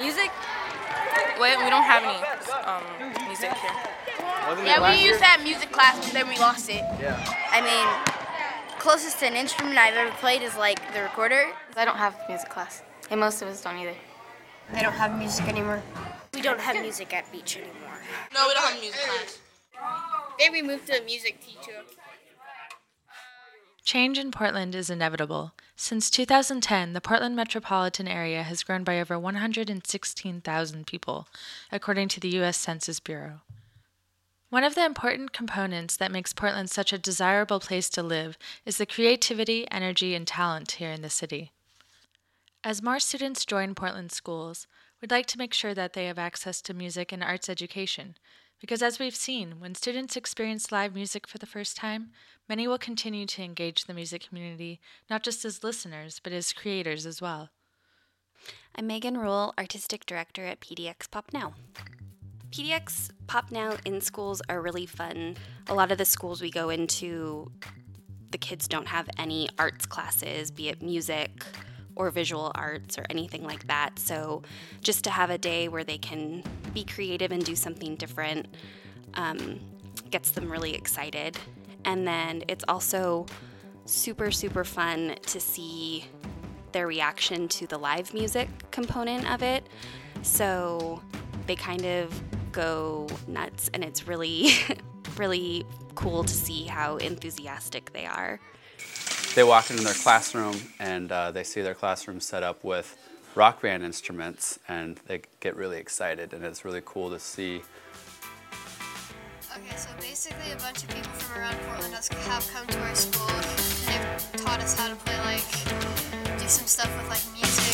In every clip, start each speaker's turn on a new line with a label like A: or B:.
A: Music? Wait, we don't have any um, music here.
B: Yeah,
C: it last
B: we
C: year?
B: used that music class, but then we lost it.
C: Yeah.
D: I mean, closest to an instrument I've ever played is like the recorder.
A: I don't have music class, and most of us don't either.
E: They don't have music anymore.
D: We don't have music at beach anymore.
B: No, we don't have music class. Maybe move to a music teacher.
F: Change in Portland is inevitable. Since 2010, the Portland metropolitan area has grown by over 116,000 people, according to the U.S. Census Bureau. One of the important components that makes Portland such a desirable place to live is the creativity, energy, and talent here in the city. As more students join Portland schools, we'd like to make sure that they have access to music and arts education, because as we've seen, when students experience live music for the first time, many will continue to engage the music community not just as listeners, but as creators as well.
G: I'm Megan Rule, Artistic Director at PDX Pop Now. PDX Pop Now in schools are really fun. A lot of the schools we go into, the kids don't have any arts classes, be it music or visual arts or anything like that. So just to have a day where they can be creative and do something different um, gets them really excited. And then it's also super, super fun to see their reaction to the live music component of it. So they kind of go nuts, and it's really, really cool to see how enthusiastic they are.
C: They walk into their classroom and uh, they see their classroom set up with rock band instruments and they get really excited and it's really cool to see
E: Okay, so basically a bunch of people from around Portland have come to our school and they've taught us how to play like do some stuff with like music.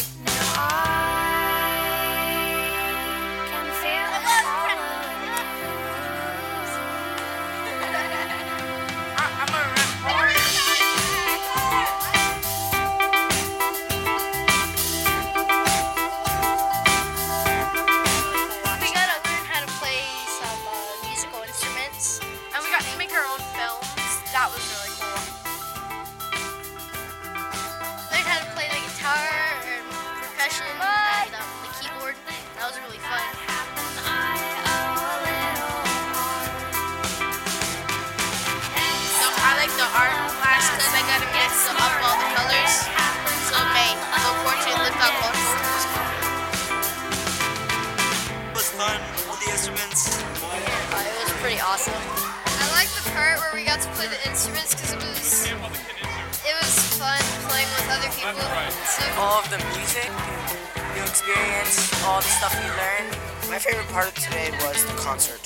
B: Like the art class because I got to mix up all the colors. So it made the portrait look up colorful.
H: It was fun with the instruments.
B: Uh, it was pretty awesome.
E: I like the part where we got to play the instruments because it was it was fun playing with other people. So
H: All of the music, new experience, all the stuff we learned. My favorite part of today was the concert.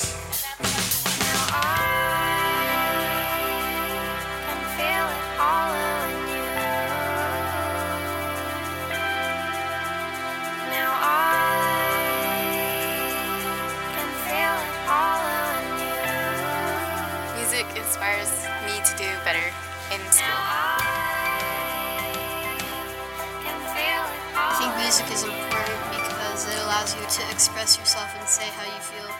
A: Music
E: is important because it allows you to express yourself and say how you feel.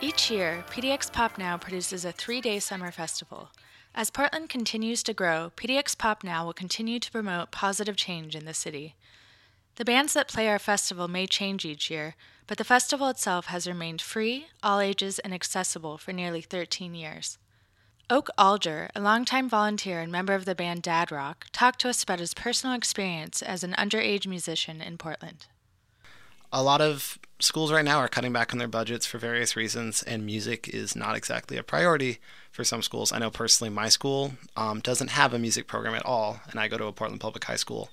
F: Each year, PDX Pop Now produces a three day summer festival. As Portland continues to grow, PDX Pop Now will continue to promote positive change in the city. The bands that play our festival may change each year, but the festival itself has remained free, all ages, and accessible for nearly 13 years. Oak Alger, a longtime volunteer and member of the band Dad Rock, talked to us about his personal experience as an underage musician in Portland.
I: a lot of schools right now are cutting back on their budgets for various reasons, and music is not exactly a priority for some schools. I know personally, my school um, doesn't have a music program at all, and I go to a Portland Public High School.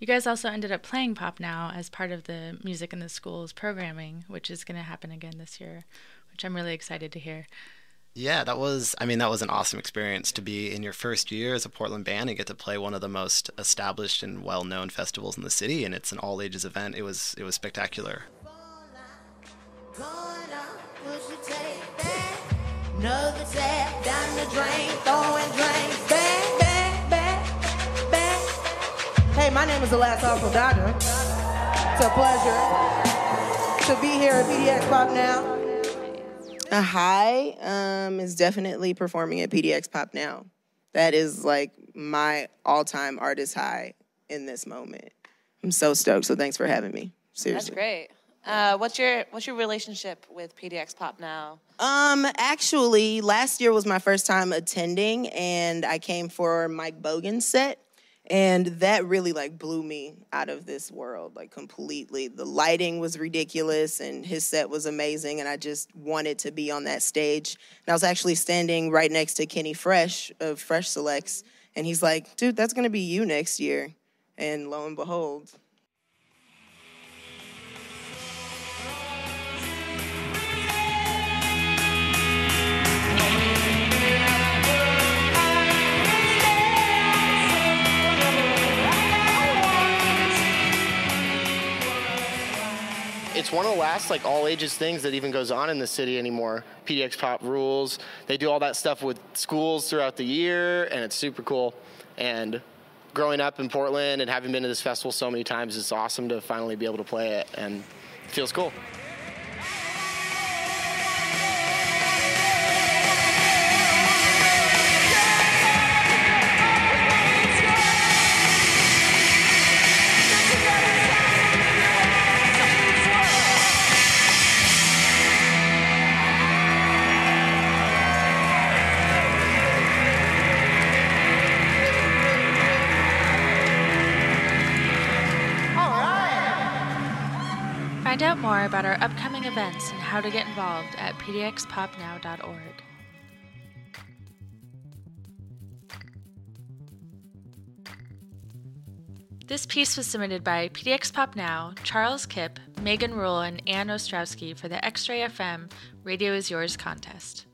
F: You guys also ended up playing Pop Now as part of the Music in the Schools programming, which is going to happen again this year, which I'm really excited to hear.
I: Yeah, that was, I mean, that was an awesome experience to be in your first year as a Portland band and get to play one of the most established and well known festivals in the city, and it's an all ages event. It was, it was spectacular.
J: Hey, my name is the Alastair Dodger. It's a pleasure to be here at PDX Pop Now. A high um, is definitely performing at PDX Pop Now. That is like my all-time artist high in this moment. I'm so stoked. So thanks for having me. Seriously.
K: That's great. Uh, what's your what's your relationship with PDX Pop now?
J: Um, actually, last year was my first time attending, and I came for Mike Bogan's set, and that really like blew me out of this world, like completely. The lighting was ridiculous, and his set was amazing, and I just wanted to be on that stage. And I was actually standing right next to Kenny Fresh of Fresh Selects, and he's like, "Dude, that's gonna be you next year," and lo and behold.
L: It's one of the last like all ages things that even goes on in the city anymore. PDX Pop rules. They do all that stuff with schools throughout the year, and it's super cool. And growing up in Portland and having been to this festival so many times, it's awesome to finally be able to play it, and it feels cool.
F: Find out more about our upcoming events and how to get involved at pdxpopnow.org. This piece was submitted by PDX Pop Now, Charles Kipp, Megan Rule, and Ann Ostrowski for the X Ray FM Radio Is Yours contest.